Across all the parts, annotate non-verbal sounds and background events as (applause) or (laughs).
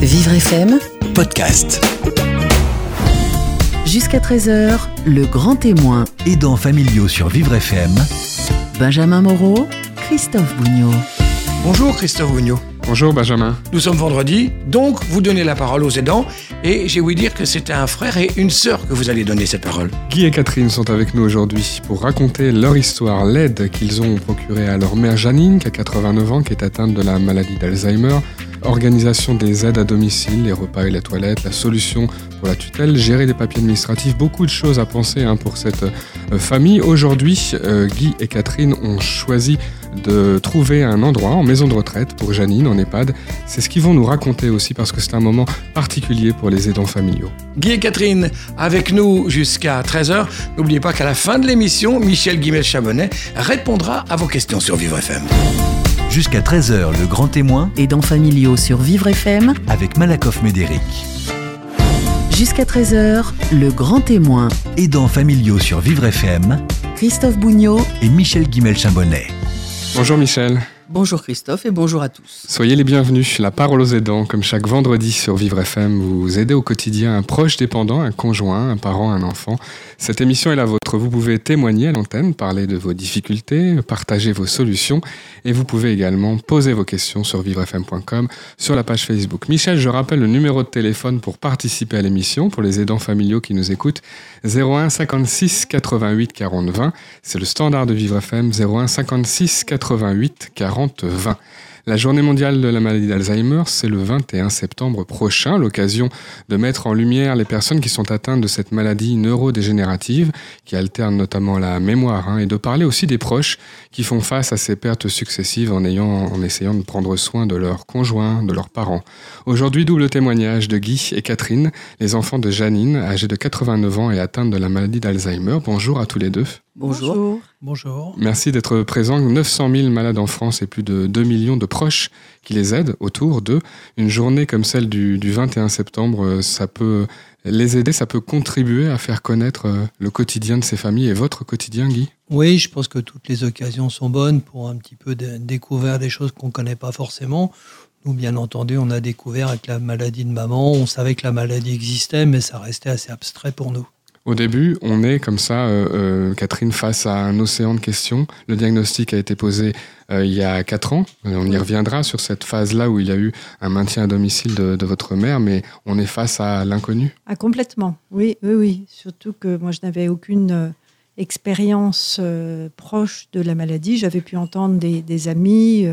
Vivre FM, podcast. jusqu'à 13h, le grand témoin. Aidants familiaux sur Vivre FM. Benjamin Moreau, Christophe Bougnot. Bonjour Christophe Bougnot. Bonjour Benjamin. Nous sommes vendredi, donc vous donnez la parole aux aidants et j'ai ouï dire que c'était un frère et une sœur que vous allez donner cette parole. Guy et Catherine sont avec nous aujourd'hui pour raconter leur histoire, l'aide qu'ils ont procurée à leur mère Janine, qui a 89 ans, qui est atteinte de la maladie d'Alzheimer, organisation des aides à domicile, les repas et la toilette, la solution pour la tutelle, gérer les papiers administratifs, beaucoup de choses à penser hein, pour cette euh, famille. Aujourd'hui, euh, Guy et Catherine ont choisi de trouver un endroit en maison de retraite pour Janine en EHPAD. C'est ce qu'ils vont nous raconter aussi parce que c'est un moment particulier pour les aidants familiaux. Guy et Catherine avec nous jusqu'à 13h. N'oubliez pas qu'à la fin de l'émission, Michel Guimel-Chabonnet répondra à vos questions sur Vivre FM. Jusqu'à 13h, le grand témoin Aidants familiaux sur Vivre FM, avec Malakoff Médéric. jusqu'à 13h, le grand témoin. Aidants familiaux sur Vivre FM Christophe Bougnot, et Michel Guimel-Chambonnet. Bonjour Michel. Bonjour Christophe et bonjour à tous. Soyez les bienvenus. La parole aux aidants, comme chaque vendredi sur Vivre FM, vous aidez au quotidien un proche dépendant, un conjoint, un parent, un enfant. Cette émission est la vôtre. Vous pouvez témoigner à l'antenne, parler de vos difficultés, partager vos solutions et vous pouvez également poser vos questions sur vivrefm.com, sur la page Facebook. Michel, je rappelle le numéro de téléphone pour participer à l'émission pour les aidants familiaux qui nous écoutent 01 56 88 40 20. C'est le standard de Vivre FM 01 56 88 40 20. La journée mondiale de la maladie d'Alzheimer, c'est le 21 septembre prochain, l'occasion de mettre en lumière les personnes qui sont atteintes de cette maladie neurodégénérative, qui alterne notamment la mémoire, hein, et de parler aussi des proches qui font face à ces pertes successives en, ayant, en essayant de prendre soin de leurs conjoints, de leurs parents. Aujourd'hui, double témoignage de Guy et Catherine, les enfants de Janine, âgée de 89 ans et atteinte de la maladie d'Alzheimer. Bonjour à tous les deux. Bonjour. Bonjour. Merci d'être présents. 900 000 malades en France et plus de 2 millions de proches qui les aident autour d'eux. Une journée comme celle du, du 21 septembre, euh, ça peut les aider, ça peut contribuer à faire connaître euh, le quotidien de ces familles et votre quotidien, Guy? Oui, je pense que toutes les occasions sont bonnes pour un petit peu de- découvrir des choses qu'on ne connaît pas forcément. Nous, bien entendu, on a découvert avec la maladie de maman, on savait que la maladie existait, mais ça restait assez abstrait pour nous. Au début, on est comme ça, euh, euh, Catherine, face à un océan de questions. Le diagnostic a été posé euh, il y a 4 ans. On y reviendra sur cette phase-là où il y a eu un maintien à domicile de, de votre mère, mais on est face à l'inconnu. Ah, complètement, oui, oui, oui. Surtout que moi, je n'avais aucune euh, expérience proche de la maladie. J'avais pu entendre des, des amis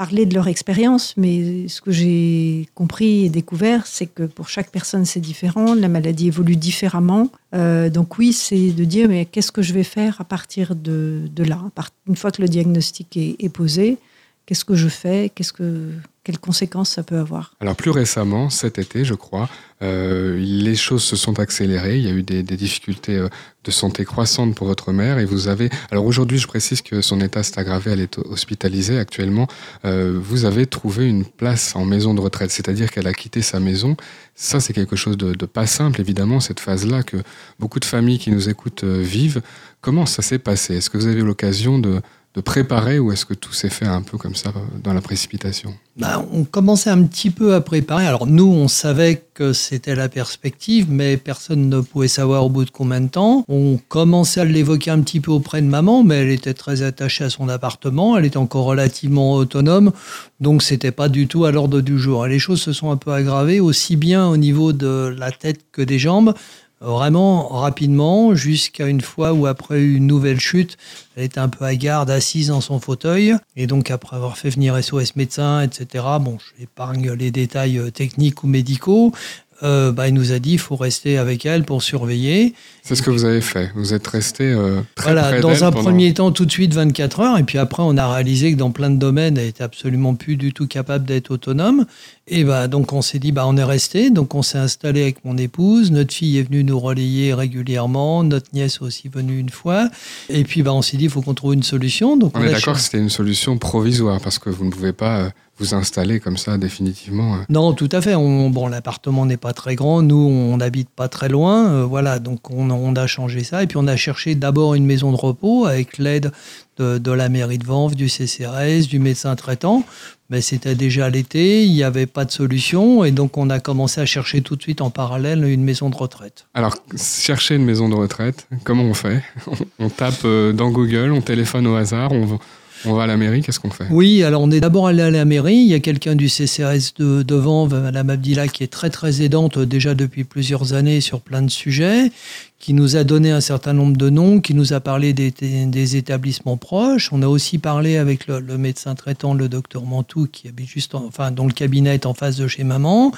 parler de leur expérience, mais ce que j'ai compris et découvert, c'est que pour chaque personne, c'est différent. La maladie évolue différemment. Euh, donc oui, c'est de dire, mais qu'est-ce que je vais faire à partir de, là? Une fois que le diagnostic est, est posé, qu'est-ce que je fais? Qu'est-ce que, Quelles conséquences ça peut avoir Alors plus récemment, cet été, je crois, euh, les choses se sont accélérées. Il y a eu des, difficultés euh, de santé croissantes pour votre mère et vous avez. Alors aujourd'hui, je précise que son état s'est aggravé. Elle est hospitalisée actuellement. Euh, vous avez trouvé une place en maison de retraite, c'est-à-dire qu'elle a quitté sa maison. Ça, c'est quelque chose de, pas simple, évidemment, cette phase-là que beaucoup de familles qui nous écoutent vivent. Comment ça s'est passé? Est-ce que vous avez eu l'occasion de, de préparer ou est-ce que tout s'est fait un peu comme ça dans la précipitation? Ben, on commençait un petit peu à préparer. Alors nous, on savait que c'était la perspective, mais personne ne pouvait savoir au bout de combien de temps. On commençait à l'évoquer un petit peu auprès de maman, mais elle était très attachée à son appartement, elle était encore relativement autonome, donc c'était pas du tout à l'ordre du jour. Et les choses se sont un peu aggravées, aussi bien au niveau de la tête que des jambes. Vraiment rapidement, jusqu'à une fois où après une nouvelle chute, elle était un peu hagarde, assise dans son fauteuil. Et donc après avoir fait venir SOS médecin, etc., bon, j'épargne les détails euh, techniques ou médicaux, euh, bah, il nous a dit il faut rester avec elle pour surveiller. C'est ce que vous avez fait. Vous êtes resté euh, très Voilà, près dans un pendant- premier temps, tout de suite 24 heures, et puis après, on a réalisé que dans plein de domaines, elle était absolument plus du tout capable d'être autonome. Et bah, donc, on s'est dit, bah, on est resté. Donc, on s'est installé avec mon épouse. Notre fille est venue nous relayer régulièrement. Notre nièce est aussi venue une fois. Et puis, bah, on s'est dit, il faut qu'on trouve une solution. Donc, On est a d'accord que c'était une solution provisoire parce que vous ne pouvez pas euh, vous installer comme ça définitivement. euh. Non, tout à fait. On- bon, l'appartement n'est pas très grand. Nous, on n'habite pas très loin. euh, voilà, donc on, on a changé ça. Et puis on a cherché d'abord une maison de repos avec l'aide de, de la mairie de Vanves, du CCRS, du médecin traitant. Mais c'était déjà l'été, il n'y avait pas de solution. Et donc on a commencé à chercher tout de suite en parallèle une maison de retraite. Alors, chercher une maison de retraite, comment on fait? (laughs) On tape euh, dans Google, on téléphone au hasard, on, on va à la mairie, qu'est-ce qu'on fait? Oui, alors on est d'abord allé à la mairie. Il y a quelqu'un du CCRS de, de Vanves, Madame Abdillah, qui est très très aidante euh, déjà depuis plusieurs années sur plein de sujets, qui nous a donné un certain nombre de noms, qui nous a parlé des, établissements proches. On a aussi parlé avec le, le médecin traitant, le docteur Mantou, qui habite juste, en- enfin, dont le cabinet est en face de chez maman.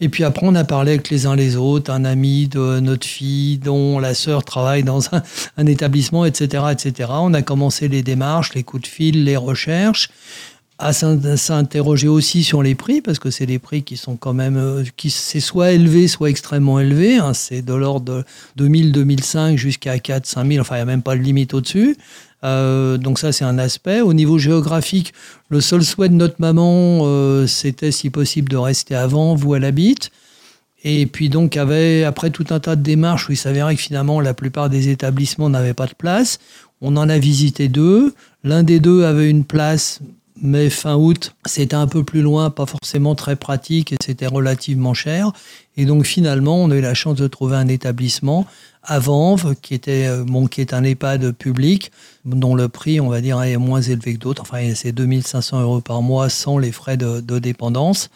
Et puis après, on a parlé avec les uns les autres, un ami de notre fille, dont la sœur travaille dans un, un établissement, etc., etc. On a commencé les démarches, les coups de fil, les recherches à s'in- s'interroger aussi sur les prix, parce que c'est des prix qui sont quand même, euh, qui c'est soit élevés, soit extrêmement élevés. hein. c'est de l'ordre de 2000, 2005 jusqu'à 4, 5000, enfin il n'y a même pas de limite au-dessus. Euh, donc ça, c'est un aspect. Au niveau géographique, le seul souhait de notre maman, euh, c'était si possible de rester avant, où elle habite. Et puis donc, avait, après tout un tas de démarches où il s'avérait que finalement, la plupart des établissements n'avaient pas de place, on en a visité deux. L'un des deux avait une place, mais fin août, c'était un peu plus loin, pas forcément très pratique et c'était relativement cher. Et donc finalement, on a eu la chance de trouver un établissement à Vanves, qui, était, euh, bon, qui est un EHPAD public, dont le prix, on va dire, est moins élevé que d'autres. Enfin, c'est 2500 euros par mois sans les frais de, de dépendance.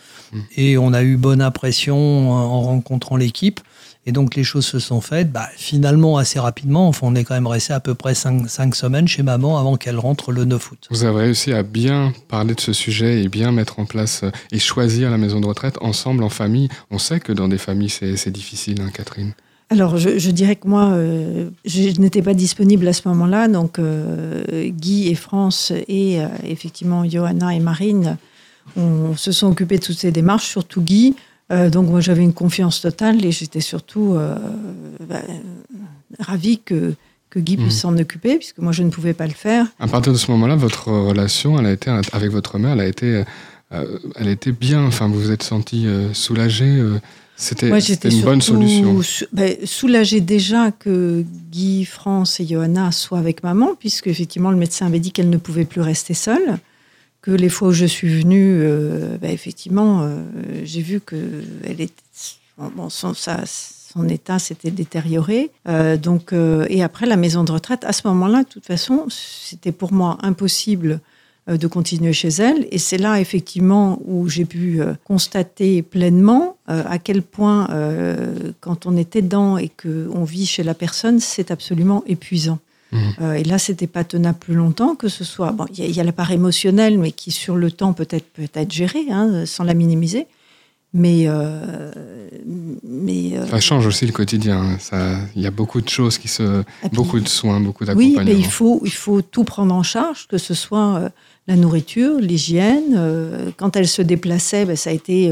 Et on a eu bonne impression en rencontrant l'équipe. Et donc les choses se sont faites bah, finalement assez rapidement. Enfin, on est quand même resté à peu près 5, semaines chez maman avant qu'elle rentre le 9 août. Vous avez réussi à bien parler de ce sujet et bien mettre en place euh, et choisir la maison de retraite ensemble, en famille. On sait que dans des familles, c'est c'est difficile, hein, Catherine. Alors, je, je dirais que moi, euh, je n'étais pas disponible à ce moment-là. Donc, euh, Guy et France et euh, effectivement Johanna et Marine on, se sont occupés de toutes ces démarches, surtout Guy. Euh, donc, moi, j'avais une confiance totale et j'étais surtout euh, bah, ravie que, que Guy puisse s'en occuper, puisque moi, je ne pouvais pas le faire. À partir de ce moment-là, votre relation elle a été, avec votre mère, elle a été, euh, elle a été bien. Enfin, vous vous êtes senti euh, soulagé. euh, c'était une bonne solution. ben, soulagée déjà que Guy, France et Johanna soient avec maman, puisque effectivement le médecin avait dit qu'elle ne pouvait plus rester seule. Que les fois où je suis venue, euh, ben, effectivement, euh, j'ai vu que elle bon, son, état s'était détérioré. Euh, donc, et après la maison de retraite, à ce moment-là, de toute façon, c'était pour moi impossible de continuer chez elle. Et c'est là, effectivement, où j'ai pu constater pleinement à quel point, quand on est aidant et qu'on vit chez la personne, c'est absolument épuisant. Mhm. Euh, et là, c'était pas tenable plus longtemps, que ce soit. Bon, il y, a- il y a la part émotionnelle, mais qui, sur le temps, peut-être peut être gérée, hein, sans la minimiser. Mais. euh, mais euh, Ça change aussi le quotidien. hein. Il y a beaucoup de choses qui se, puis- beaucoup de soins, beaucoup Oui, d'accompagnement. mais il faut, il faut tout prendre en charge, que ce soit la nourriture, l'hygiène. quand elle se déplaçait, ben, ça a été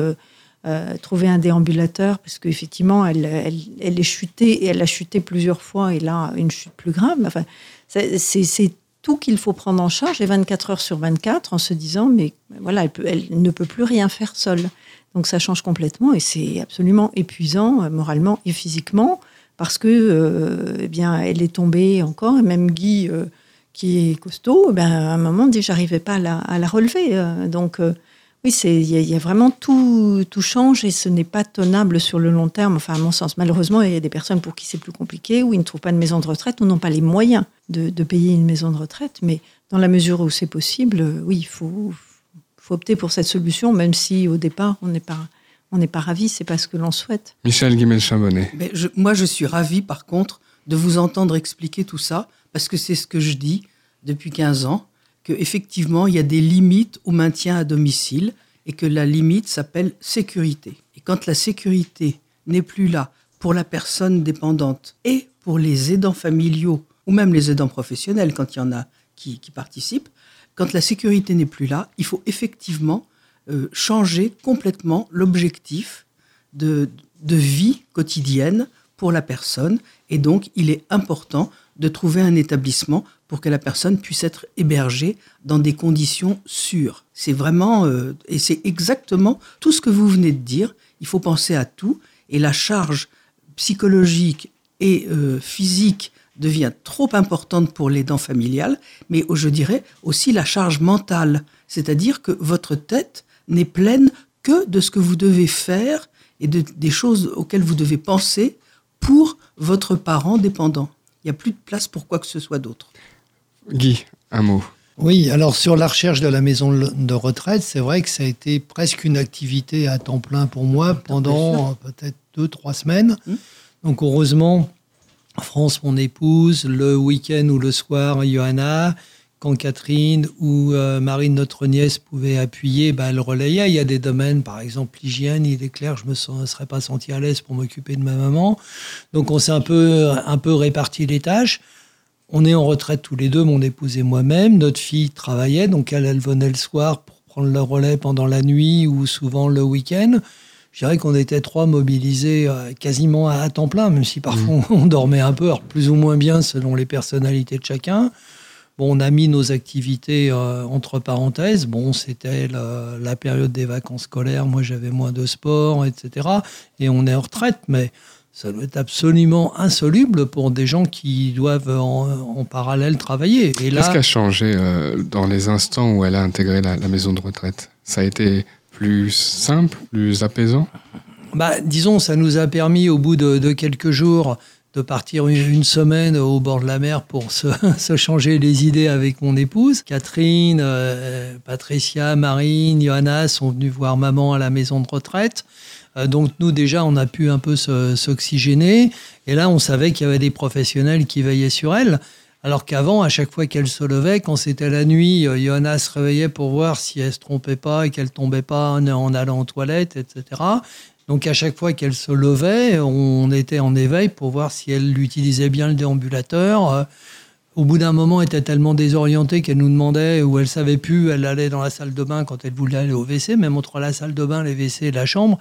euh, trouver un déambulateur, parce qu'effectivement, elle, elle, elle est chutée, et elle a chuté plusieurs fois, et là, une chute plus grave. Enfin, c'est tout qu'il faut prendre en charge, et 24 heures sur 24, en se disant, mais voilà, elle, peut- elle ne peut plus rien faire seule. Donc ça change complètement, et c'est absolument épuisant, euh, moralement et physiquement parce que euh, eh bien elle est tombée encore et même Guy qui est costaud eh ben, à un moment dit j'arrivais pas à la, à la relever donc oui il y, a- il y a vraiment tout tout change et ce n'est pas tenable sur le long terme. Enfin à mon sens malheureusement il y a des personnes pour qui c'est plus compliqué ou ils ne trouvent pas de maison de retraite ou n'ont pas les moyens de, de payer une maison de retraite. Mais dans la mesure où c'est possible oui il faut faut opter pour cette solution même si au départ on n'est pas on n'est pas ravi. C'est pas ce que l'on souhaite. Michel je- moi, je suis ravie, par contre, de vous entendre expliquer tout ça, parce que c'est ce que je dis depuis 15 ans, qu'effectivement, il y a des limites au maintien à domicile, et que la limite s'appelle sécurité. Et quand la sécurité n'est plus là pour la personne dépendante et pour les aidants familiaux, ou même les aidants professionnels, quand il y en a qui, participent, quand la sécurité n'est plus là, il faut effectivement euh, changer complètement l'objectif de vie quotidienne pour la personne. Et donc, il est important de trouver un établissement pour que la personne puisse être hébergée dans des conditions sûres. C'est vraiment, euh, et c'est exactement tout ce que vous venez de dire. Il faut penser à tout, et la charge psychologique et euh, physique devient trop importante pour l'aidant familial, mais je dirais aussi la charge mentale, c'est-à-dire que votre tête n'est pleine que de ce que vous devez faire et de, des choses auxquelles vous devez penser pour votre parent dépendant. Il n'y a plus de place pour quoi que ce soit d'autre. Guy, un mot. Oui, alors sur la recherche de la maison de retraite, c'est vrai que ça a été presque une activité à temps plein pour moi pendant peut-être deux, trois semaines. Mmh. Donc heureusement, France, mon épouse, le week-end ou le soir, Johanna, quand Catherine ou euh, Marine, notre nièce, pouvait appuyer, bah, elle relayait. Il y a des domaines, par exemple l'hygiène, il est clair, je ne me serais pas senti à l'aise pour m'occuper de ma maman. Donc on s'est un peu, un peu réparti les tâches. On est en retraite tous les deux, mon épouse et moi-même. Notre fille travaillait, donc elle, elle venait le soir pour prendre le relais pendant la nuit ou souvent le week-end. Je dirais qu'on était trois mobilisés euh, quasiment à temps plein, même si parfois (laughs) on dormait un peu, alors plus ou moins bien selon les personnalités de chacun. Bon, on a mis nos activités euh, entre parenthèses. Bon, c'était la, période des vacances scolaires. Moi, j'avais moins de sport, etc. Et on est en retraite, mais ça doit être absolument insoluble pour des gens qui doivent en, en parallèle travailler. Et Qu'est-ce là, qui a changé euh, dans les instants où elle a intégré la, la maison de retraite? Ça a été plus simple, plus apaisant? Bah, disons, ça nous a permis au bout de, de quelques jours de partir une, semaine au bord de la mer pour (laughs) se, changer les idées avec mon épouse. Catherine, euh, Patricia, Marine, Johanna sont venus voir maman à la maison de retraite. Euh, donc nous déjà, on a pu un peu s'oxygéner. Et là, on savait qu'il y avait des professionnels qui veillaient sur elle. Alors qu'avant, à chaque fois qu'elle se levait, quand c'était la nuit, euh, Johanna se réveillait pour voir si elle se trompait pas et qu'elle tombait pas en allant aux toilettes, etc. Donc à chaque fois qu'elle se levait, on était en éveil pour voir si elle utilisait bien le déambulateur. Euh, Au bout d'un moment, elle était tellement désorientée qu'elle nous demandait où elle savait plus. Elle allait dans la salle de bain quand elle voulait aller au WC, même entre la salle de bain, les WC et la chambre.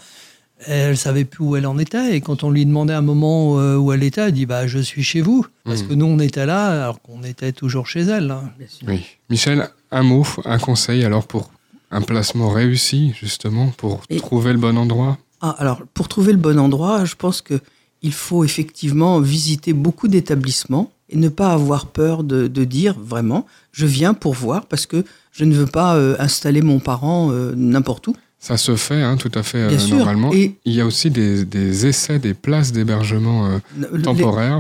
Elle savait plus où elle en était. Et quand on lui demandait un moment euh, où elle était, elle dit bah je suis chez vous parce Mhm. que nous on était là alors qu'on était toujours chez elle. hein. Oui. Michel, un mot, un conseil alors pour un placement réussi, justement, pour Et- trouver le bon endroit? Ah, alors, pour trouver le bon endroit, je pense que il faut effectivement visiter beaucoup d'établissements et ne pas avoir peur de, de dire vraiment, je viens pour voir parce que je ne veux pas euh, installer mon parent euh, n'importe où. Ça se fait hein, tout à fait euh, normalement. Et Il y a aussi des, des essais, des places d'hébergement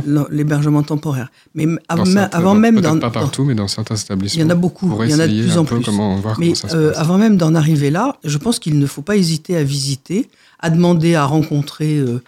les- l'hébergement temporaire. Mais dans avant, certains- avant même dans, pas dans- partout, mais dans certains il établissements. y en a beaucoup, il y en a de plus en plus. comment Mais comment ça se passe. avant même d'en arriver là, je pense qu'il ne faut pas hésiter à visiter, à demander à rencontrer euh,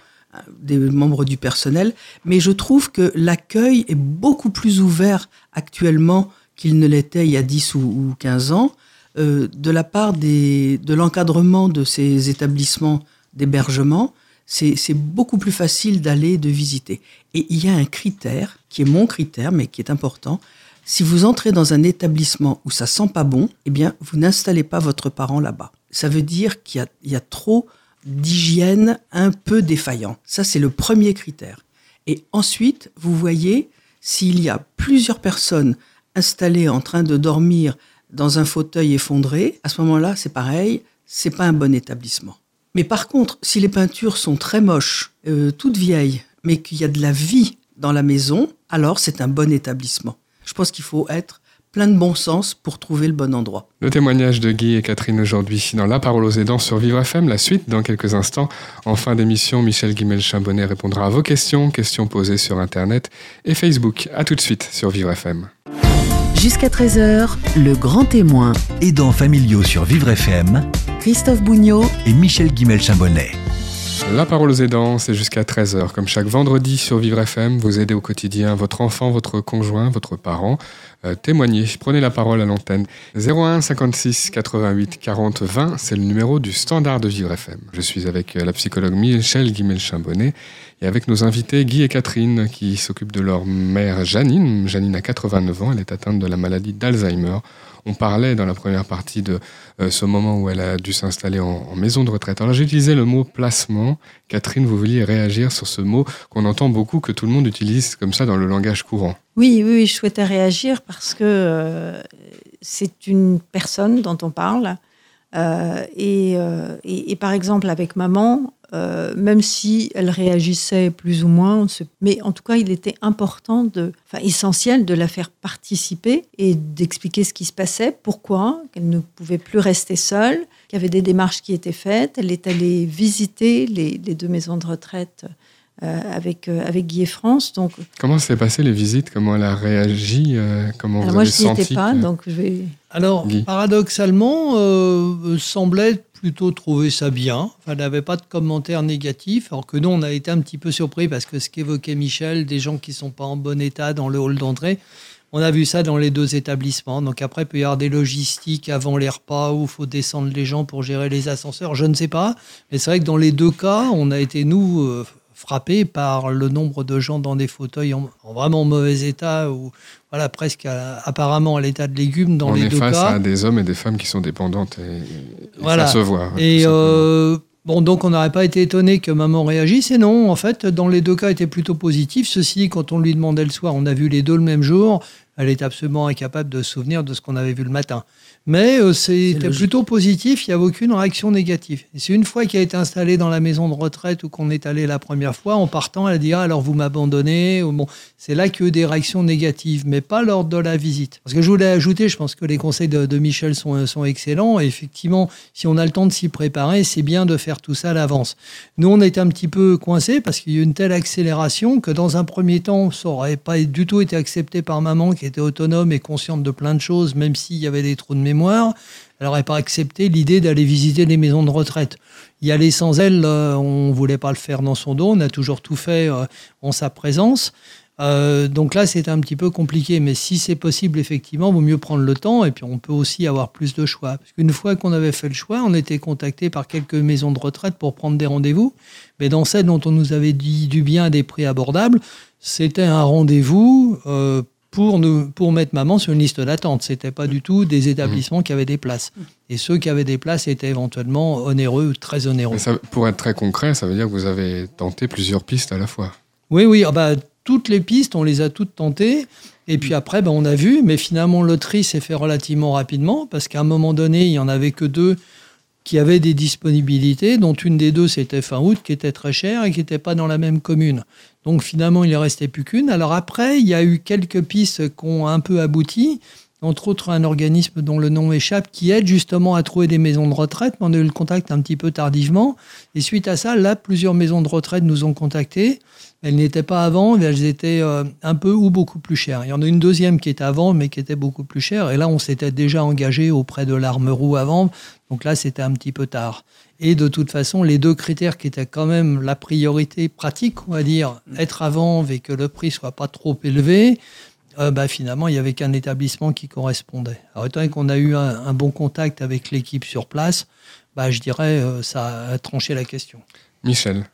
des membres du personnel. Mais je trouve que l'accueil est beaucoup plus ouvert actuellement qu'il ne l'était il y a 10 ou, ou 15 ans, euh, de la part de l'encadrement de ces établissements d'hébergement. C'est beaucoup plus facile d'aller, de visiter. Et il y a un critère, qui est mon critère, mais qui est important, si vous entrez dans un établissement où ça sent pas bon, eh bien, vous n'installez pas votre parent là-bas. Ça veut dire qu'il y a, il y a trop d'hygiène un peu défaillant. Ça, c'est le premier critère. Et ensuite, vous voyez s'il y a plusieurs personnes installées en train de dormir dans un fauteuil effondré. À ce moment-là, c'est pareil, c'est pas un bon établissement. Mais par contre, si les peintures sont très moches, euh, toutes vieilles, mais qu'il y a de la vie dans la maison, alors c'est un bon établissement. Je pense qu'il faut être plein de bon sens pour trouver le bon endroit. Le témoignage de Guy et Catherine aujourd'hui dans La Parole aux aidants sur Vivre FM. La suite dans quelques instants. En fin d'émission, Michel Guimel-Chambonnet répondra à vos questions, questions posées sur Internet et Facebook. À tout de suite sur Vivre FM. Jusqu'à 13h, le grand témoin, Aidants familiaux sur Vivre FM Christophe Bougnot, et Michel Guimel-Chambonnet. La parole aux aidants, c'est jusqu'à 13h. Comme chaque vendredi sur Vivre FM, vous aidez au quotidien votre enfant, votre conjoint, votre parent. Euh, témoignez, prenez la parole à l'antenne. 01 56 88 40 20, c'est le numéro du standard de Vivre FM. Je suis avec euh, la psychologue Michel Guimel-Chambonnet et avec nos invités Guy et Catherine qui s'occupent de leur mère Janine. Janine a 89 ans, elle est atteinte de la maladie d'Alzheimer. On parlait dans la première partie de euh, ce moment où elle a dû s'installer en, maison de retraite. Alors j'ai utilisé le mot placement. Catherine, vous vouliez réagir sur ce mot qu'on entend beaucoup, que tout le monde utilise comme ça dans le langage courant. Oui, oui, je souhaitais réagir parce que euh, c'est une personne dont on parle. Euh, et, par exemple, avec maman, euh, même si elle réagissait plus ou moins, mais en tout cas, il était important, enfin essentiel de la faire participer et d'expliquer ce qui se passait, pourquoi, qu'elle ne pouvait plus rester seule, qu'il y avait des démarches qui étaient faites. Elle est allée visiter les, deux maisons de retraite avec, euh, avec Guy et France. Donc, comment s'est passé les visites? Comment elle a réagi euh, Comment alors vous moi, avez je n'y étais senti pas, que- donc je vais. Alors, Guy. paradoxalement, euh, semblait plutôt trouver ça bien. Enfin, elle n'avait pas de commentaires négatifs, alors que nous, on a été un petit peu surpris parce que ce qu'évoquait Michel, des gens qui sont pas en bon état dans le hall d'entrée, on a vu ça dans les deux établissements. Donc après, il peut y avoir des logistiques avant les repas où il faut descendre les gens pour gérer les ascenseurs. Je ne sais pas. Mais c'est vrai que dans les deux cas, on a été, nous, frappés par le nombre de gens dans des fauteuils en, en vraiment mauvais état ou voilà, presque à- apparemment à l'état de légumes dans on les est deux face cas. à des hommes et des femmes qui sont dépendantes et, et Voilà. ça se voit. Et tout simplement. euh, bon, donc on n'aurait pas été étonné que maman réagisse. Et non, en fait, dans les deux cas, était plutôt positif. Ceci, dit, quand on lui demandait le soir, on a vu les deux le même jour. Elle est absolument incapable de se souvenir de ce qu'on avait vu le matin. Mais euh, c'était plutôt positif, il n'y avait aucune réaction négative. Et c'est une fois qu'elle a été installée dans la maison de retraite ou qu'on est allé la première fois, en partant, elle a dit ah, alors vous m'abandonnez. Bon, c'est là que des réactions négatives, mais pas lors de la visite. Parce que je voulais ajouter, je pense que les conseils de, de Michel sont, sont excellents. Et effectivement, si on a le temps de s'y préparer, c'est bien de faire tout ça à l'avance. Nous, on a été un petit peu coincés parce qu'il y a eu une telle accélération que dans un premier temps, ça n'aurait pas du tout été accepté par maman qui était autonome et consciente de plein de choses, même s'il y avait des trous de Elle n'aurait pas accepté l'idée d'aller visiter les maisons de retraite. Y aller sans elle, euh, on ne voulait pas le faire dans son dos. On a toujours tout fait euh, en sa présence. Euh, donc là, c'est un petit peu compliqué. Mais si c'est possible, effectivement, il vaut mieux prendre le temps. Et puis, on peut aussi avoir plus de choix. Parce qu'une fois qu'on avait fait le choix, on était contacté par quelques maisons de retraite pour prendre des rendez-vous. Mais dans celles dont on nous avait dit du bien à des prix abordables, c'était un rendez-vous pour, nous, pour mettre maman sur une liste d'attente. C'était pas du tout des établissements qui avaient des places. Et ceux qui avaient des places étaient éventuellement onéreux, très onéreux. Ça- pour être très concret, ça veut dire que vous avez tenté plusieurs pistes à la fois. Oui, oui, ah bah, toutes les pistes, on les a toutes tentées. Et puis après, bah, on a vu, mais finalement, le tri s'est fait relativement rapidement, parce qu'à un moment donné, il n'y en avait que deux qui avaient des disponibilités, dont une des deux, c'était fin août, qui était très chère et qui n'était pas dans la même commune. Donc finalement, il ne restait plus qu'une. Alors après, il y a eu quelques pistes qui ont un peu abouti, entre autres un organisme dont le nom échappe, qui aide justement à trouver des maisons de retraite. Mais on a eu le contact un petit peu tardivement. Et suite à ça, là, plusieurs maisons de retraite nous ont contactés. Elles n'étaient pas avant, elles étaient euh, un peu ou beaucoup plus chères. Il y en a une deuxième qui était avant, mais qui était beaucoup plus chère. Et là, on s'était déjà engagé auprès de l'arme roue avant. Donc là, c'était un petit peu tard. Et de toute façon, les deux critères qui étaient quand même la priorité pratique, on va dire, être avant et que le prix soit pas trop élevé, euh, bah, finalement, il n'y avait qu'un établissement qui correspondait. Alors, étant donné qu'on a eu un, un bon contact avec l'équipe sur place, bah, je dirais euh, ça a tranché la question. Michel,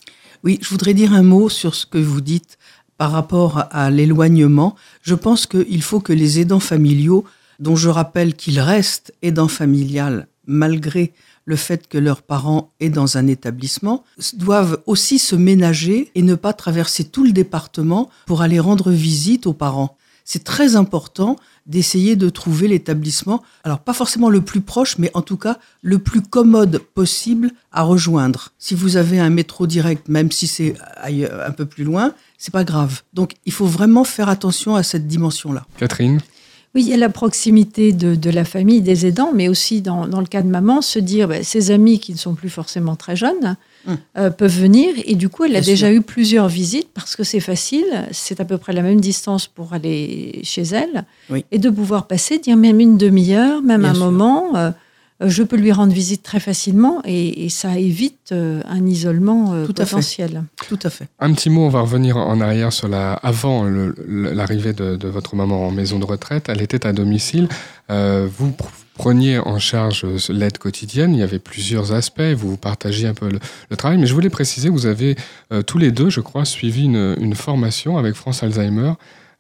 Oui, je voudrais dire un mot sur ce que vous dites par rapport à l'éloignement. Je pense qu'il faut que les aidants familiaux, dont je rappelle qu'ils restent aidants familiales malgré le fait que leurs parents aient dans un établissement, doivent aussi se ménager et ne pas traverser tout le département pour aller rendre visite aux parents. C'est très important d'essayer de trouver l'établissement, alors pas forcément le plus proche, mais en tout cas le plus commode possible à rejoindre. Si vous avez un métro direct, même si c'est un peu plus loin, c'est pas grave. Donc il faut vraiment faire attention à cette dimension-là. Catherine, Oui, il y a la proximité de, de la famille, des aidants, mais aussi dans, dans le cas de maman, se dire ben, ses amis qui ne sont plus forcément très jeunes Hum. euh, peuvent venir. Et du coup, elle a Bien déjà sûr. eu plusieurs visites parce que c'est facile, c'est à peu près la même distance pour aller chez elle. Oui. Et de pouvoir passer, dire même une demi-heure, même Bien un sûr. moment. euh, je peux lui rendre visite très facilement et, et ça évite euh, un isolement euh, Tout à fait. potentiel. Tout à fait. un petit mot, on va revenir en arrière sur la, avant l'arrivée de, de votre maman en maison de retraite. Elle était à domicile. Euh, vous pr- preniez en charge euh, l'aide quotidienne. Il y avait plusieurs aspects. Vous vous partagiez un peu le, le travail. Mais je voulais préciser, vous avez euh, tous les deux, je crois, suivi une, une formation avec France Alzheimer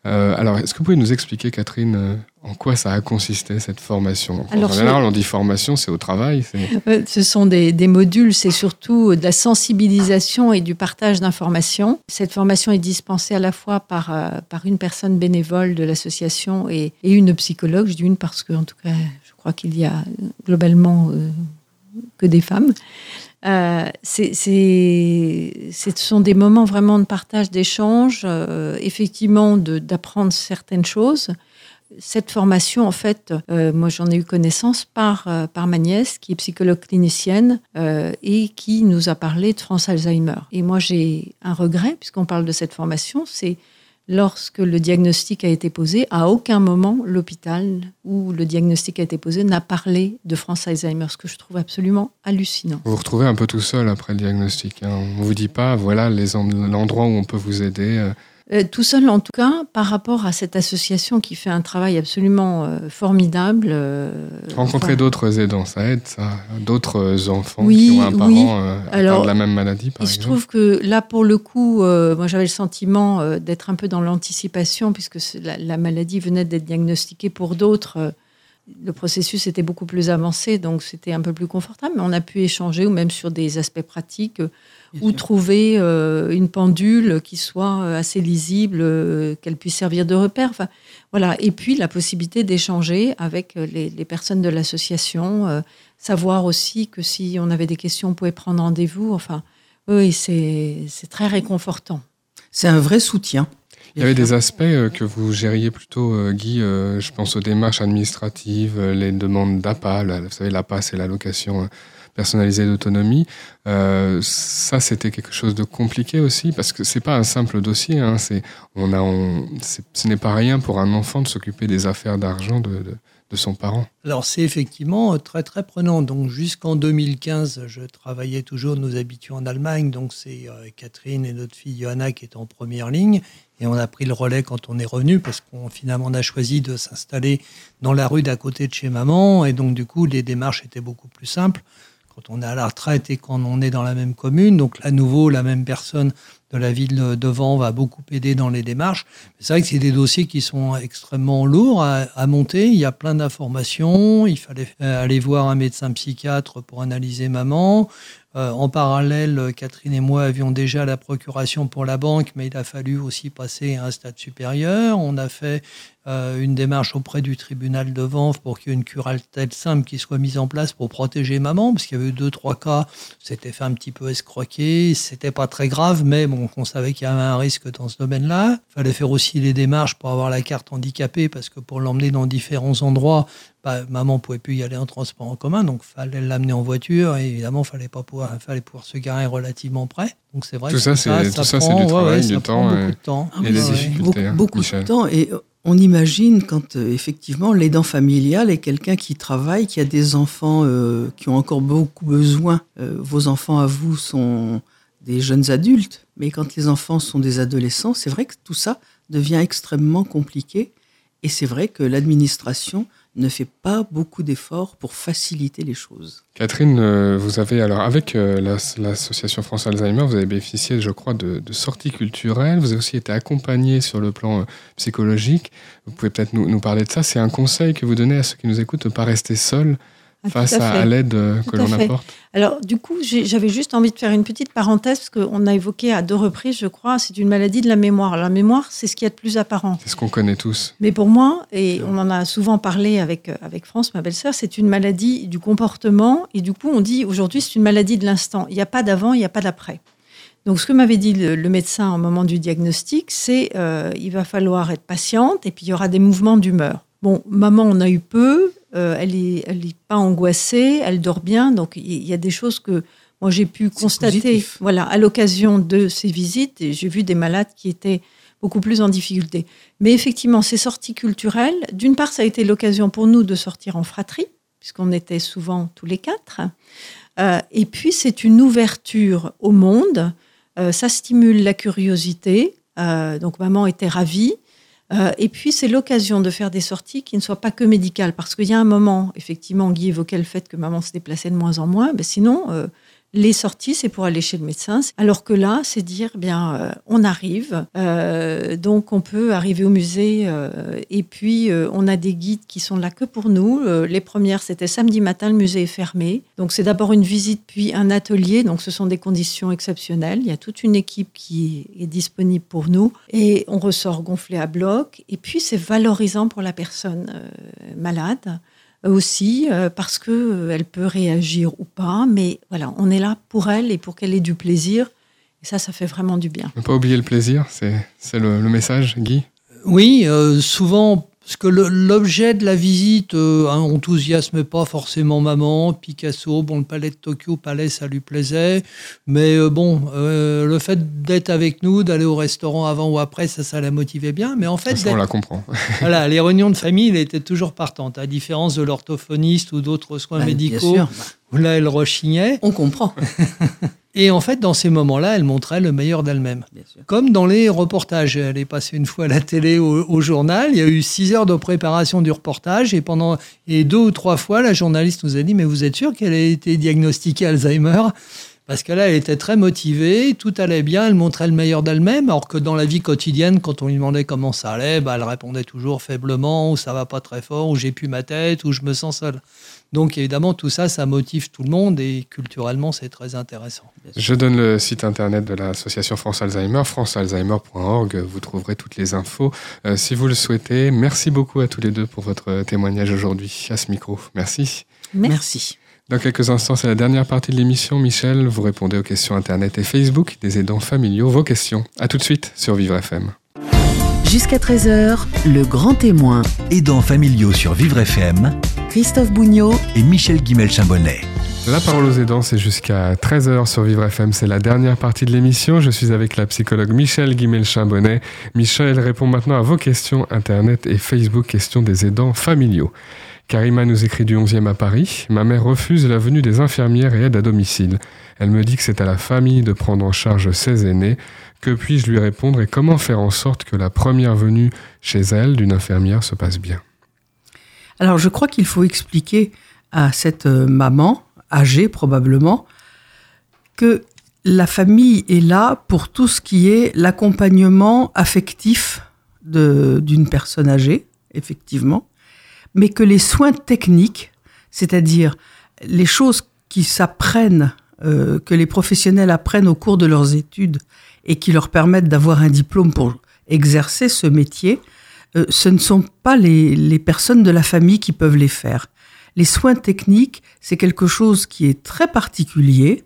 Euh, alors, est-ce que vous pouvez nous expliquer, Catherine, euh, en quoi ça a consisté cette formation Alors, En général, on dit formation, c'est au travail. Euh, Ce sont des, des modules, c'est surtout de la sensibilisation et du partage d'informations. Cette formation est dispensée à la fois par, euh, par une personne bénévole de l'association et, et une psychologue. Je dis une parce que, en tout cas, je crois qu'il y a globalement que des femmes. Euh, c'est- ce sont des moments vraiment de partage, d'échange, euh, effectivement d'apprendre certaines choses. Cette formation, en fait, euh, moi j'en ai eu connaissance par, euh, par ma nièce, qui est psychologue clinicienne euh, et qui nous a parlé de France Alzheimer. Et moi j'ai un regret, puisqu'on parle de cette formation, c'est lorsque le diagnostic a été posé, à aucun moment l'hôpital où le diagnostic a été posé n'a parlé de France Alzheimer, ce que je trouve absolument hallucinant. Vous vous retrouvez un peu tout seul après le diagnostic. hein. On vous dit pas, voilà l'endroit où on peut vous aider. Euh. Tout seul, en tout cas, par rapport à cette association qui fait un travail absolument euh, formidable. euh, Rencontrer enfin, d'autres aidants, ça aide, ça. D'autres enfants Oui, qui ont un parent oui. atteint Alors, de la même maladie, par Il se exemple. trouve que là, pour le coup, moi j'avais le sentiment d'être un peu dans l'anticipation, puisque la, la maladie venait d'être diagnostiquée pour d'autres. le processus était beaucoup plus avancé, donc c'était un peu plus confortable. Mais on a pu échanger, ou même sur des aspects pratiques, ou trouver euh, une pendule qui soit euh, assez lisible, euh, qu'elle puisse servir de repère. Enfin, voilà. Et puis la possibilité d'échanger avec les, les personnes de l'association, euh, savoir aussi que si on avait des questions, on pouvait prendre rendez-vous. Enfin, oui, c'est très réconfortant. C'est un vrai soutien. Il y avait des aspects que vous gériez plutôt, Guy. je pense aux démarches administratives, les demandes d'APA. Vous savez, l'APA, c'est l'allocation personnalisée d'autonomie. Euh, ça, c'était quelque chose de compliqué aussi, parce que c'est pas un simple dossier. Hein, c'est, on a, ce n'est pas rien pour un enfant de s'occuper des affaires d'argent de, de, de son parent. Alors c'est effectivement euh, très très prenant. Donc jusqu'en 2015, je travaillais toujours, nous habitions en Allemagne, donc c'est euh, Catherine et notre fille Johanna qui étaient en première ligne. Et on a pris le relais quand on est revenu parce qu'on finalement on a choisi de s'installer dans la rue d'à côté de chez maman. Et donc du coup les démarches étaient beaucoup plus simples quand on est à la retraite et quand on est dans la même commune. Donc à nouveau, la même personne de la ville devant va beaucoup aider dans les démarches. C'est vrai que c'est des dossiers qui sont extrêmement lourds à, à monter. Il y a plein d'informations. Il fallait euh, aller voir un médecin psychiatre pour analyser maman. Euh, en parallèle, Catherine et moi avions déjà la procuration pour la banque, mais il a fallu aussi passer à un stade supérieur. On a fait euh, une démarche auprès du tribunal de Vanves pour qu'il y ait une curatelle simple qui soit mise en place pour protéger maman, parce qu'il y avait eu deux, trois cas, c'était fait un petit peu escroquer, c'était pas très grave, mais bon, on savait qu'il y avait un risque dans ce domaine-là. Il fallait faire aussi les démarches pour avoir la carte handicapée, parce que pour l'emmener dans différents endroits, bah, maman pouvait plus y aller en transport en commun, donc fallait l'amener en voiture, et évidemment, fallait pas pouvoir, fallait pouvoir se garer relativement près. Donc c'est vrai Tout que ça, ça, prend- du travail, du ça temps, prend et- beaucoup de temps. Ah Et difficultés, Beaucoup, hein, beaucoup Michel. de temps. Et on imagine quand euh, effectivement l'aidant familial est quelqu'un qui travaille, qui a des enfants euh, qui ont encore beaucoup besoin. Euh, vos enfants à vous sont des jeunes adultes, mais quand les enfants sont des adolescents, c'est vrai que tout ça devient extrêmement compliqué. Et c'est vrai que l'administration ne fait pas beaucoup d'efforts pour faciliter les choses. Catherine, euh, vous avez alors avec euh, l'as- l'association France Alzheimer, vous avez bénéficié, je crois, de, sorties culturelles. Vous avez aussi été accompagné sur le plan euh, psychologique. Vous pouvez peut-être nous, nous parler de ça. C'est un conseil que vous donnez à ceux qui nous écoutent de ne pas rester seul Ah, face à l'aide euh, que l'on apporte. Alors, du coup, j'avais juste envie de faire une petite parenthèse, parce qu'on a évoqué à deux reprises, je crois, c'est une maladie de la mémoire. La mémoire, c'est ce qui est de plus apparent. C'est ce qu'on connaît tous. Mais pour moi, et on en a souvent parlé avec, euh, avec France, ma belle-sœur, c'est une maladie du comportement. Et du coup, on dit aujourd'hui, c'est une maladie de l'instant. Il n'y a pas d'avant, il n'y a pas d'après. Donc, ce que m'avait dit le, le médecin au moment du diagnostic, c'est euh, il va falloir être patiente et puis il y aura des mouvements d'humeur. Bon, maman, on a eu peu, euh, elle n'est elle est pas angoissée, elle dort bien. Donc, il y, a des choses que moi j'ai pu constater positif. voilà, à l'occasion de ces visites. Et j'ai vu des malades qui étaient beaucoup plus en difficulté. Mais effectivement, ces sorties culturelles, d'une part, ça a été l'occasion pour nous de sortir en fratrie, puisqu'on était souvent tous les quatre. Euh, et puis, c'est une ouverture au monde. Euh, ça stimule la curiosité. Euh, donc, maman était ravie. Euh, et puis, c'est l'occasion de faire des sorties qui ne soient pas que médicales. Parce qu'il y a un moment, effectivement, Guy évoquait le fait que maman se déplaçait de moins en moins. Mais sinon, euh, les sorties, c'est pour aller chez le médecin. Alors que là, c'est dire, eh bien, euh, on arrive, euh, donc on peut arriver au musée, euh, et puis on a des guides qui sont là que pour nous. les premières, c'était samedi matin, le musée est fermé. Donc c'est d'abord une visite, puis un atelier. Donc ce sont des conditions exceptionnelles. Il y a toute une équipe qui est disponible pour nous, et on ressort gonflé à bloc. Et puis c'est valorisant pour la personne malade aussi euh, parce que euh, elle peut réagir ou pas, mais voilà, on est là pour elle et pour qu'elle ait du plaisir. Et ça, ça fait vraiment du bien. Ne pas oublier le plaisir, c'est le, le, message, Guy? Oui, euh, souvent parce que l'objet de la visite euh, hein, enthousiasme pas forcément maman. Picasso, bon, le palais de Tokyo, palais, ça lui plaisait. Mais euh, bon, euh, le fait d'être avec nous, d'aller au restaurant avant ou après, ça, ça la motivait bien. Mais en fait, ça, on la comprend. (laughs) voilà, les réunions de famille, elle était toujours partante, à différence de l'orthophoniste ou d'autres soins bah, médicaux. Là, elle rechignait. On comprend. (laughs) Et en fait, dans ces moments-là, elle montrait le meilleur d'elle-même. Comme dans les reportages. Elle est passée une fois à la télé au, journal. Il y a eu six heures de préparation du reportage. Et pendant et deux ou trois fois, la journaliste nous a dit Mais vous êtes sûr qu'elle a été diagnostiquée Alzheimer? Parce que là, elle était très motivée, tout allait bien, elle montrait le meilleur d'elle-même, alors que dans la vie quotidienne, quand on lui demandait comment ça allait, bah, elle répondait toujours faiblement, ou ça va pas très fort, ou j'ai plus ma tête, ou je me sens seule. Donc évidemment, tout ça, ça motive tout le monde et culturellement, c'est très intéressant. Je donne le site internet de l'association France Alzheimer, francealzheimer.org. Vous trouverez toutes les infos euh, si vous le souhaitez. Merci beaucoup à tous les deux pour votre témoignage aujourd'hui à ce micro. Merci. Merci. Dans quelques instants, c'est la dernière partie de l'émission. Michel, vous répondez aux questions Internet et Facebook des aidants familiaux. Vos questions. À tout de suite sur Vivre FM. Jusqu'à 13h, le grand témoin. Aidants familiaux sur Vivre FM. Christophe Bougnot et Michel Guimel-Chambonnet. La parole aux aidants, c'est jusqu'à 13h sur Vivre FM. C'est la dernière partie de l'émission. Je suis avec la psychologue Michel Guimel-Chambonnet. Michel répond maintenant à vos questions Internet et Facebook, questions des aidants familiaux. Karima nous écrit du 11e à Paris. Ma mère refuse la venue des infirmières et aide à domicile. Elle me dit que c'est à la famille de prendre en charge ses aînés. Que puis-je lui répondre et comment faire en sorte que la première venue chez elle d'une infirmière se passe bien? Alors je crois qu'il faut expliquer à cette euh, maman, âgée probablement, que la famille est là pour tout ce qui est l'accompagnement affectif d'une personne âgée, effectivement, mais que les soins techniques, c'est-à-dire les choses qui s'apprennent, euh, que les professionnels apprennent au cours de leurs études et qui leur permettent d'avoir un diplôme pour exercer ce métier, euh, ce ne sont pas les, personnes de la famille qui peuvent les faire. Les soins techniques, c'est quelque chose qui est très particulier,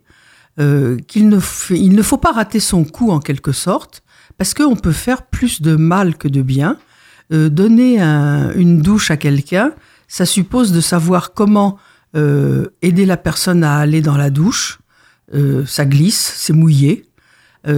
euh, qu'il ne, il ne faut pas rater son coup en quelque sorte, parce qu'on peut faire plus de mal que de bien. Euh, donner une douche à quelqu'un, ça suppose de savoir comment aider la personne à aller dans la douche. ça glisse, c'est mouillé.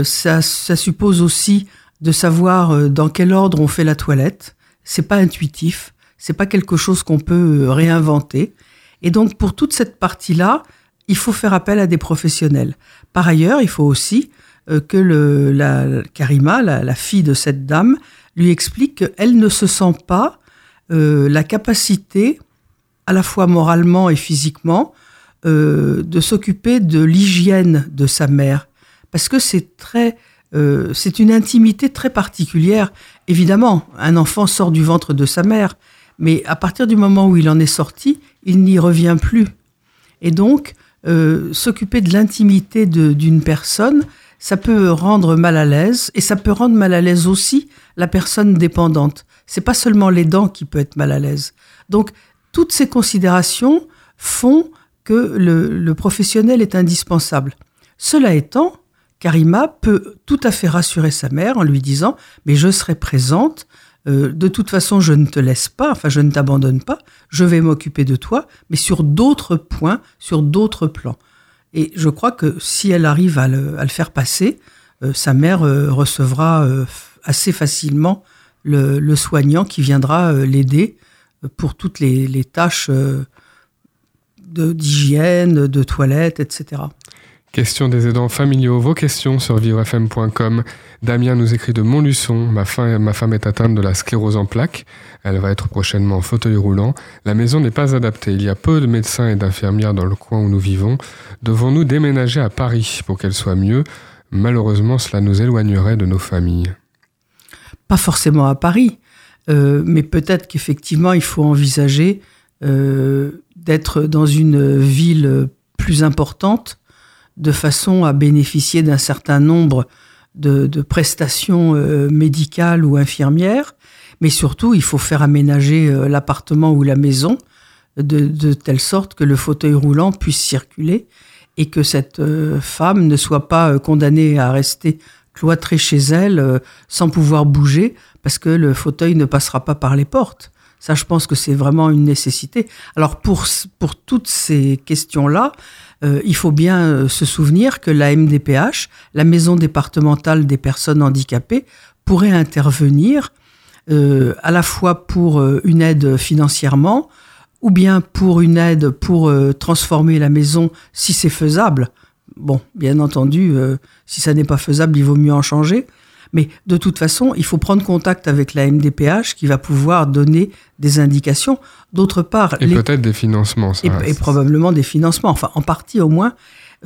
Ça, suppose aussi de savoir euh, dans quel ordre on fait la toilette. C'est pas intuitif, c'est pas quelque chose qu'on peut euh, réinventer. Et donc pour toute cette partie-là, il faut faire appel à des professionnels. Par ailleurs, il faut aussi que le, la Karima, la, fille de cette dame, lui explique qu'elle ne se sent pas la capacité, à la fois moralement et physiquement, de s'occuper de l'hygiène de sa mère parce que c'est très, euh, c'est une intimité très particulière. Évidemment, un enfant sort du ventre de sa mère, mais à partir du moment où il en est sorti, il n'y revient plus. Et donc, euh, s'occuper de l'intimité d'une personne, ça peut rendre mal à l'aise, et ça peut rendre mal à l'aise aussi la personne dépendante. C'est pas seulement les dents qui peut être mal à l'aise. Donc, toutes ces considérations font que le, le professionnel est indispensable. Cela étant, Karima peut tout à fait rassurer sa mère en lui disant Mais je serai présente, euh, de toute façon, je ne te laisse pas, enfin, je ne t'abandonne pas, je vais m'occuper de toi, mais sur d'autres points, sur d'autres plans. Et je crois que si elle arrive à le, faire passer, euh, sa mère euh, recevra assez facilement le, soignant qui viendra l'aider pour toutes les, les tâches d'hygiène, de toilette, etc. Question des aidants familiaux, vos questions sur vivrefm.com. Damien nous écrit de Montluçon. Ma, ma femme est atteinte de la sclérose en plaques. Elle va être prochainement en fauteuil roulant. La maison n'est pas adaptée. Il y a peu de médecins et d'infirmières dans le coin où nous vivons. Devons-nous déménager à Paris pour qu'elle soit mieux? Malheureusement, cela nous éloignerait de nos familles. Pas forcément à Paris, euh, mais peut-être qu'effectivement, il faut envisager euh, d'être dans une ville plus importante de façon à bénéficier d'un certain nombre de, prestations euh, médicales ou infirmières, mais surtout il faut faire aménager euh, l'appartement ou la maison de, telle sorte que le fauteuil roulant puisse circuler et que cette euh, femme ne soit pas condamnée à rester cloîtrée chez elle sans pouvoir bouger parce que le fauteuil ne passera pas par les portes. Ça, je pense que c'est vraiment une nécessité. Alors pour, toutes ces questions-là, euh, il faut bien euh, se souvenir que la MDPH, la Maison départementale des personnes handicapées, pourrait intervenir euh, à la fois pour une aide financièrement ou bien pour une aide pour transformer la maison si c'est faisable. Bon, bien entendu, si ça n'est pas faisable, il vaut mieux en changer. Mais de toute façon, il faut prendre contact avec la MDPH qui va pouvoir donner des indications. D'autre part, et peut-être des financements, ça et, probablement des financements, enfin en partie au moins.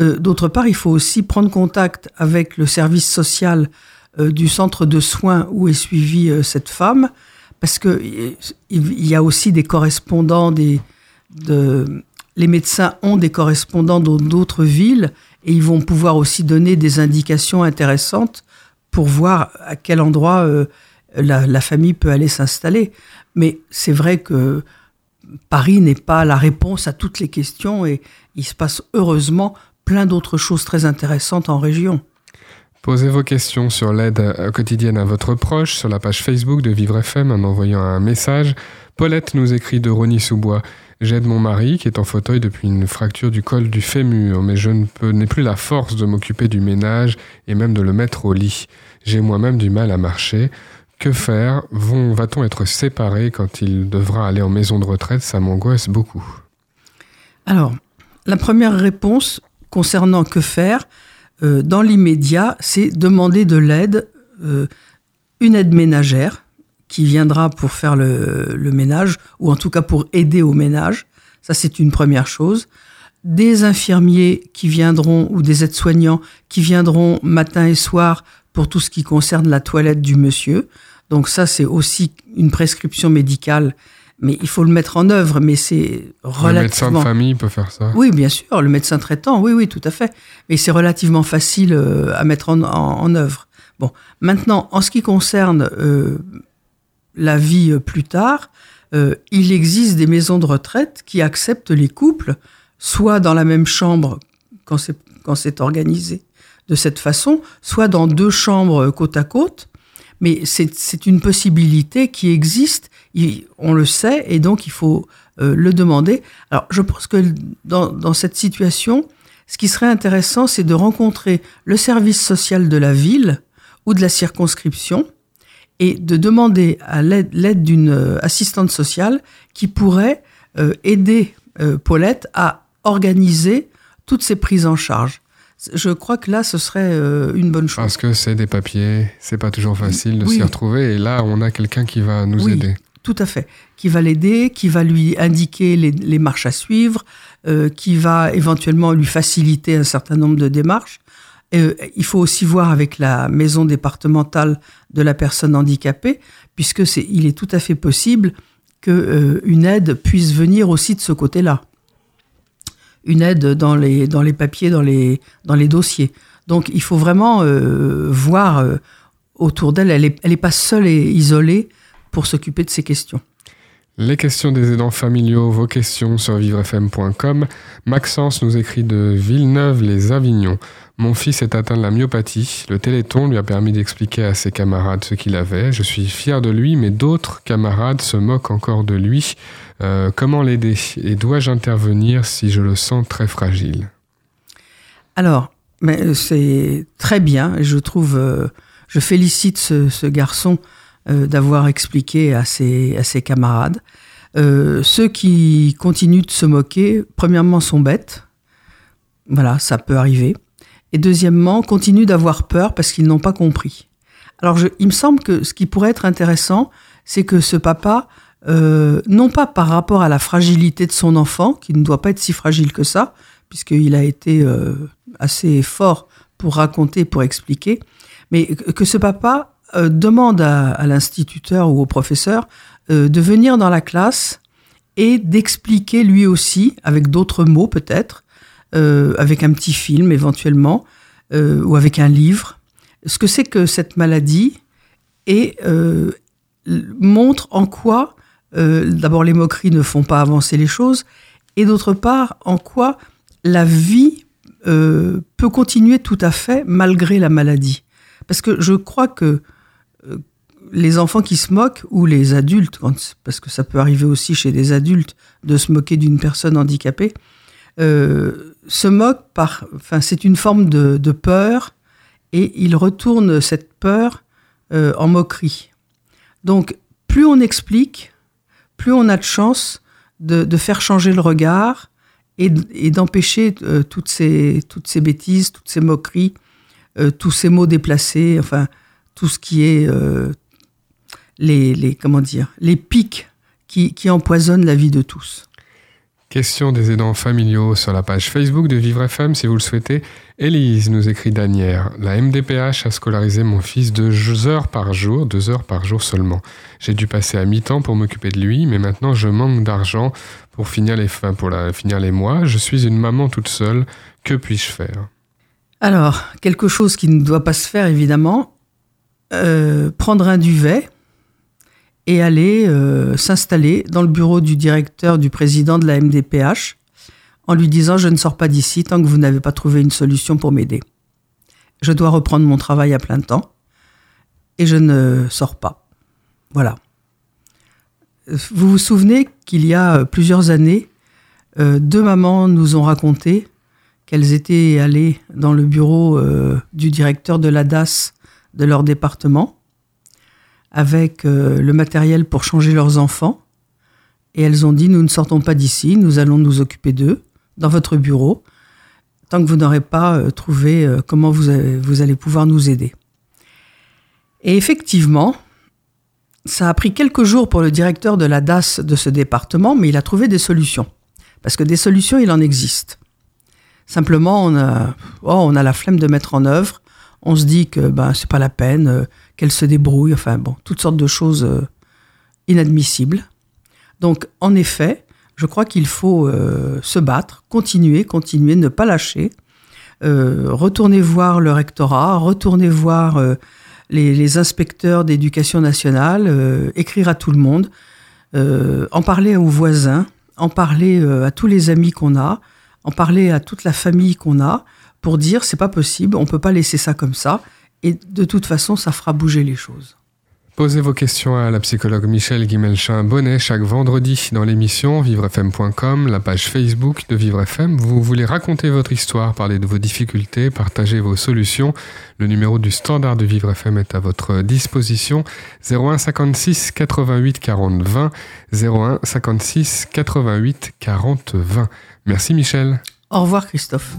Euh, d'autre part, il faut aussi prendre contact avec le service social euh, du centre de soins où est suivie euh, cette femme, parce que il y a aussi des correspondants, des, de, les médecins ont des correspondants dans d'autres villes et ils vont pouvoir aussi donner des indications intéressantes pour voir à quel endroit euh, la, famille peut aller s'installer. Mais c'est vrai que Paris n'est pas la réponse à toutes les questions et il se passe heureusement plein d'autres choses très intéressantes en région. Posez vos questions sur l'aide quotidienne à votre proche sur la page Facebook de Vivre FM en envoyant un message. Paulette nous écrit de Rony-sous-Bois. J'aide mon mari qui est en fauteuil depuis une fracture du col du fémur, mais je n'ai plus la force de m'occuper du ménage et même de le mettre au lit. J'ai moi-même du mal à marcher. Que faire? Va-t-on être séparés quand il devra aller en maison de retraite? Ça m'angoisse beaucoup. Alors, la première réponse concernant que faire, euh, dans l'immédiat, c'est demander de l'aide, euh, une aide ménagère, qui viendra pour faire le, ménage, ou en tout cas pour aider au ménage. Ça, c'est une première chose. Des infirmiers qui viendront, ou des aides-soignants qui viendront matin et soir pour tout ce qui concerne la toilette du monsieur. Donc ça, c'est aussi une prescription médicale, mais il faut le mettre en œuvre, mais c'est relativement... Le médecin de famille peut faire ça Oui, bien sûr, le médecin traitant, oui, oui, tout à fait. Mais c'est relativement facile euh, à mettre en, en, œuvre. Bon, maintenant, en ce qui concerne euh, la vie euh, plus tard, euh, il existe des maisons de retraite qui acceptent les couples, soit dans la même chambre quand c'est organisé de cette façon, soit dans deux chambres côte à côte. Mais c'est une possibilité qui existe, on le sait, et donc il faut euh, le demander. Alors je pense que dans, cette situation, ce qui serait intéressant, c'est de rencontrer le service social de la ville ou de la circonscription et de demander à l'aide d'une euh, assistante sociale qui pourrait euh, aider Paulette à organiser toutes ces prises en charge. Je crois que là, ce serait une bonne chose. Parce que c'est des papiers, c'est pas toujours facile de s'y retrouver, et là, on a quelqu'un qui va nous oui, aider. Tout à fait, qui va l'aider, qui va lui indiquer les, les marches à suivre, qui va éventuellement lui faciliter un certain nombre de démarches. Euh, il faut aussi voir avec la maison départementale de la personne handicapée, puisque c'est, il est tout à fait possible qu'une euh, une aide puisse venir aussi de ce côté-là. Une aide dans les, dans les papiers, dans les, dossiers. Donc il faut vraiment euh, voir autour d'elle. Elle n'est pas seule et isolée pour s'occuper de ces questions. Les questions des aidants familiaux, vos questions sur vivrefm.com. Maxence nous écrit de Villeneuve-les-Avignons. Mon fils est atteint de la myopathie. Le téléthon lui a permis d'expliquer à ses camarades ce qu'il avait. Je suis fier de lui, mais d'autres camarades se moquent encore de lui. Euh, comment l'aider Et dois-je intervenir si je le sens très fragile? Alors, mais c'est très bien. Je trouve, euh, je félicite ce garçon d'avoir expliqué à ses, à ses camarades. Euh, ceux qui continuent de se moquer, premièrement, sont bêtes. Voilà, ça peut arriver. Et deuxièmement, continuent d'avoir peur parce qu'ils n'ont pas compris. Alors, je, il me semble que ce qui pourrait être intéressant, c'est que ce papa, euh, non pas par rapport à la fragilité de son enfant, qui ne doit pas être si fragile que ça, puisqu'il a été euh, assez fort pour raconter, pour expliquer, mais que ce papa euh, demande à, l'instituteur ou au professeur euh, de venir dans la classe et d'expliquer lui aussi, avec d'autres mots peut-être, euh, avec un petit film éventuellement, ou avec un livre, ce que c'est que cette maladie et montre en quoi, d'abord les moqueries ne font pas avancer les choses, et d'autre part en quoi la vie peut continuer tout à fait malgré la maladie. Parce que je crois que les enfants qui se moquent, ou les adultes, parce que ça peut arriver aussi chez des adultes de se moquer d'une personne handicapée, euh, se moquent par... Enfin, c'est une forme de, peur, et ils retournent cette peur euh, en moquerie. Donc, plus on explique, plus on a de chance de, faire changer le regard et, d'empêcher euh, toutes, ces, toutes ces bêtises, toutes ces moqueries, tous ces mots déplacés, enfin, tout ce qui est les, les, comment dire, les pics qui, qui empoisonnent la vie de tous. Question des aidants familiaux sur la page Facebook de Vivre FM si vous le souhaitez. Élise nous écrit Danière. La MDPH a scolarisé mon fils deux heures par jour, deux heures par jour seulement. J'ai dû passer à mi-temps pour m'occuper de lui, mais maintenant je manque d'argent pour finir les fins, pour la- finir les mois. Je suis une maman toute seule. Que puis-je faire? Alors, quelque chose qui ne doit pas se faire, évidemment, euh, prendre un duvet et aller euh, s'installer dans le bureau du directeur, du président de la MDPH, en lui disant Je ne sors pas d'ici tant que vous n'avez pas trouvé une solution pour m'aider. Je dois reprendre mon travail à plein temps et je ne sors pas. Voilà. Vous vous souvenez qu'il y a euh, plusieurs années, euh, deux mamans nous ont raconté qu'elles étaient allées dans le bureau du directeur de la DAS de leur département avec euh, le matériel pour changer leurs enfants. Et elles ont dit, nous ne sortons pas d'ici, nous allons nous occuper d'eux dans votre bureau, tant que vous n'aurez pas euh, trouvé euh, comment vous, vous allez pouvoir nous aider. Et effectivement, ça a pris quelques jours pour le directeur de la DAS de ce département, mais il a trouvé des solutions. Parce que des solutions, il en existe. Simplement, on a, oh, on a la flemme de mettre en œuvre. On se dit que ben, c'est pas la peine, euh, qu'elle se débrouille. Enfin bon, toutes sortes de choses euh, inadmissibles. Donc, en effet, je crois qu'il faut euh, se battre, continuer, continuer, ne pas lâcher. Retourner voir le rectorat, retourner voir les, inspecteurs d'éducation nationale, écrire à tout le monde, en parler aux voisins, en parler à tous les amis qu'on a, en parler à toute la famille qu'on a, pour dire c'est pas possible, on peut pas laisser ça comme ça, et de toute façon ça fera bouger les choses. Posez vos questions à la psychologue Michel Guimelchin-Bonnet chaque vendredi dans l'émission vivrefm.com, la page Facebook de Vivre FM. Vous voulez raconter votre histoire, parler de vos difficultés, partager vos solutions. Le numéro du standard de Vivre FM est à votre disposition. 01 56 88 40 20. 01 56 88 40 20. Merci Michel. Au revoir Christophe.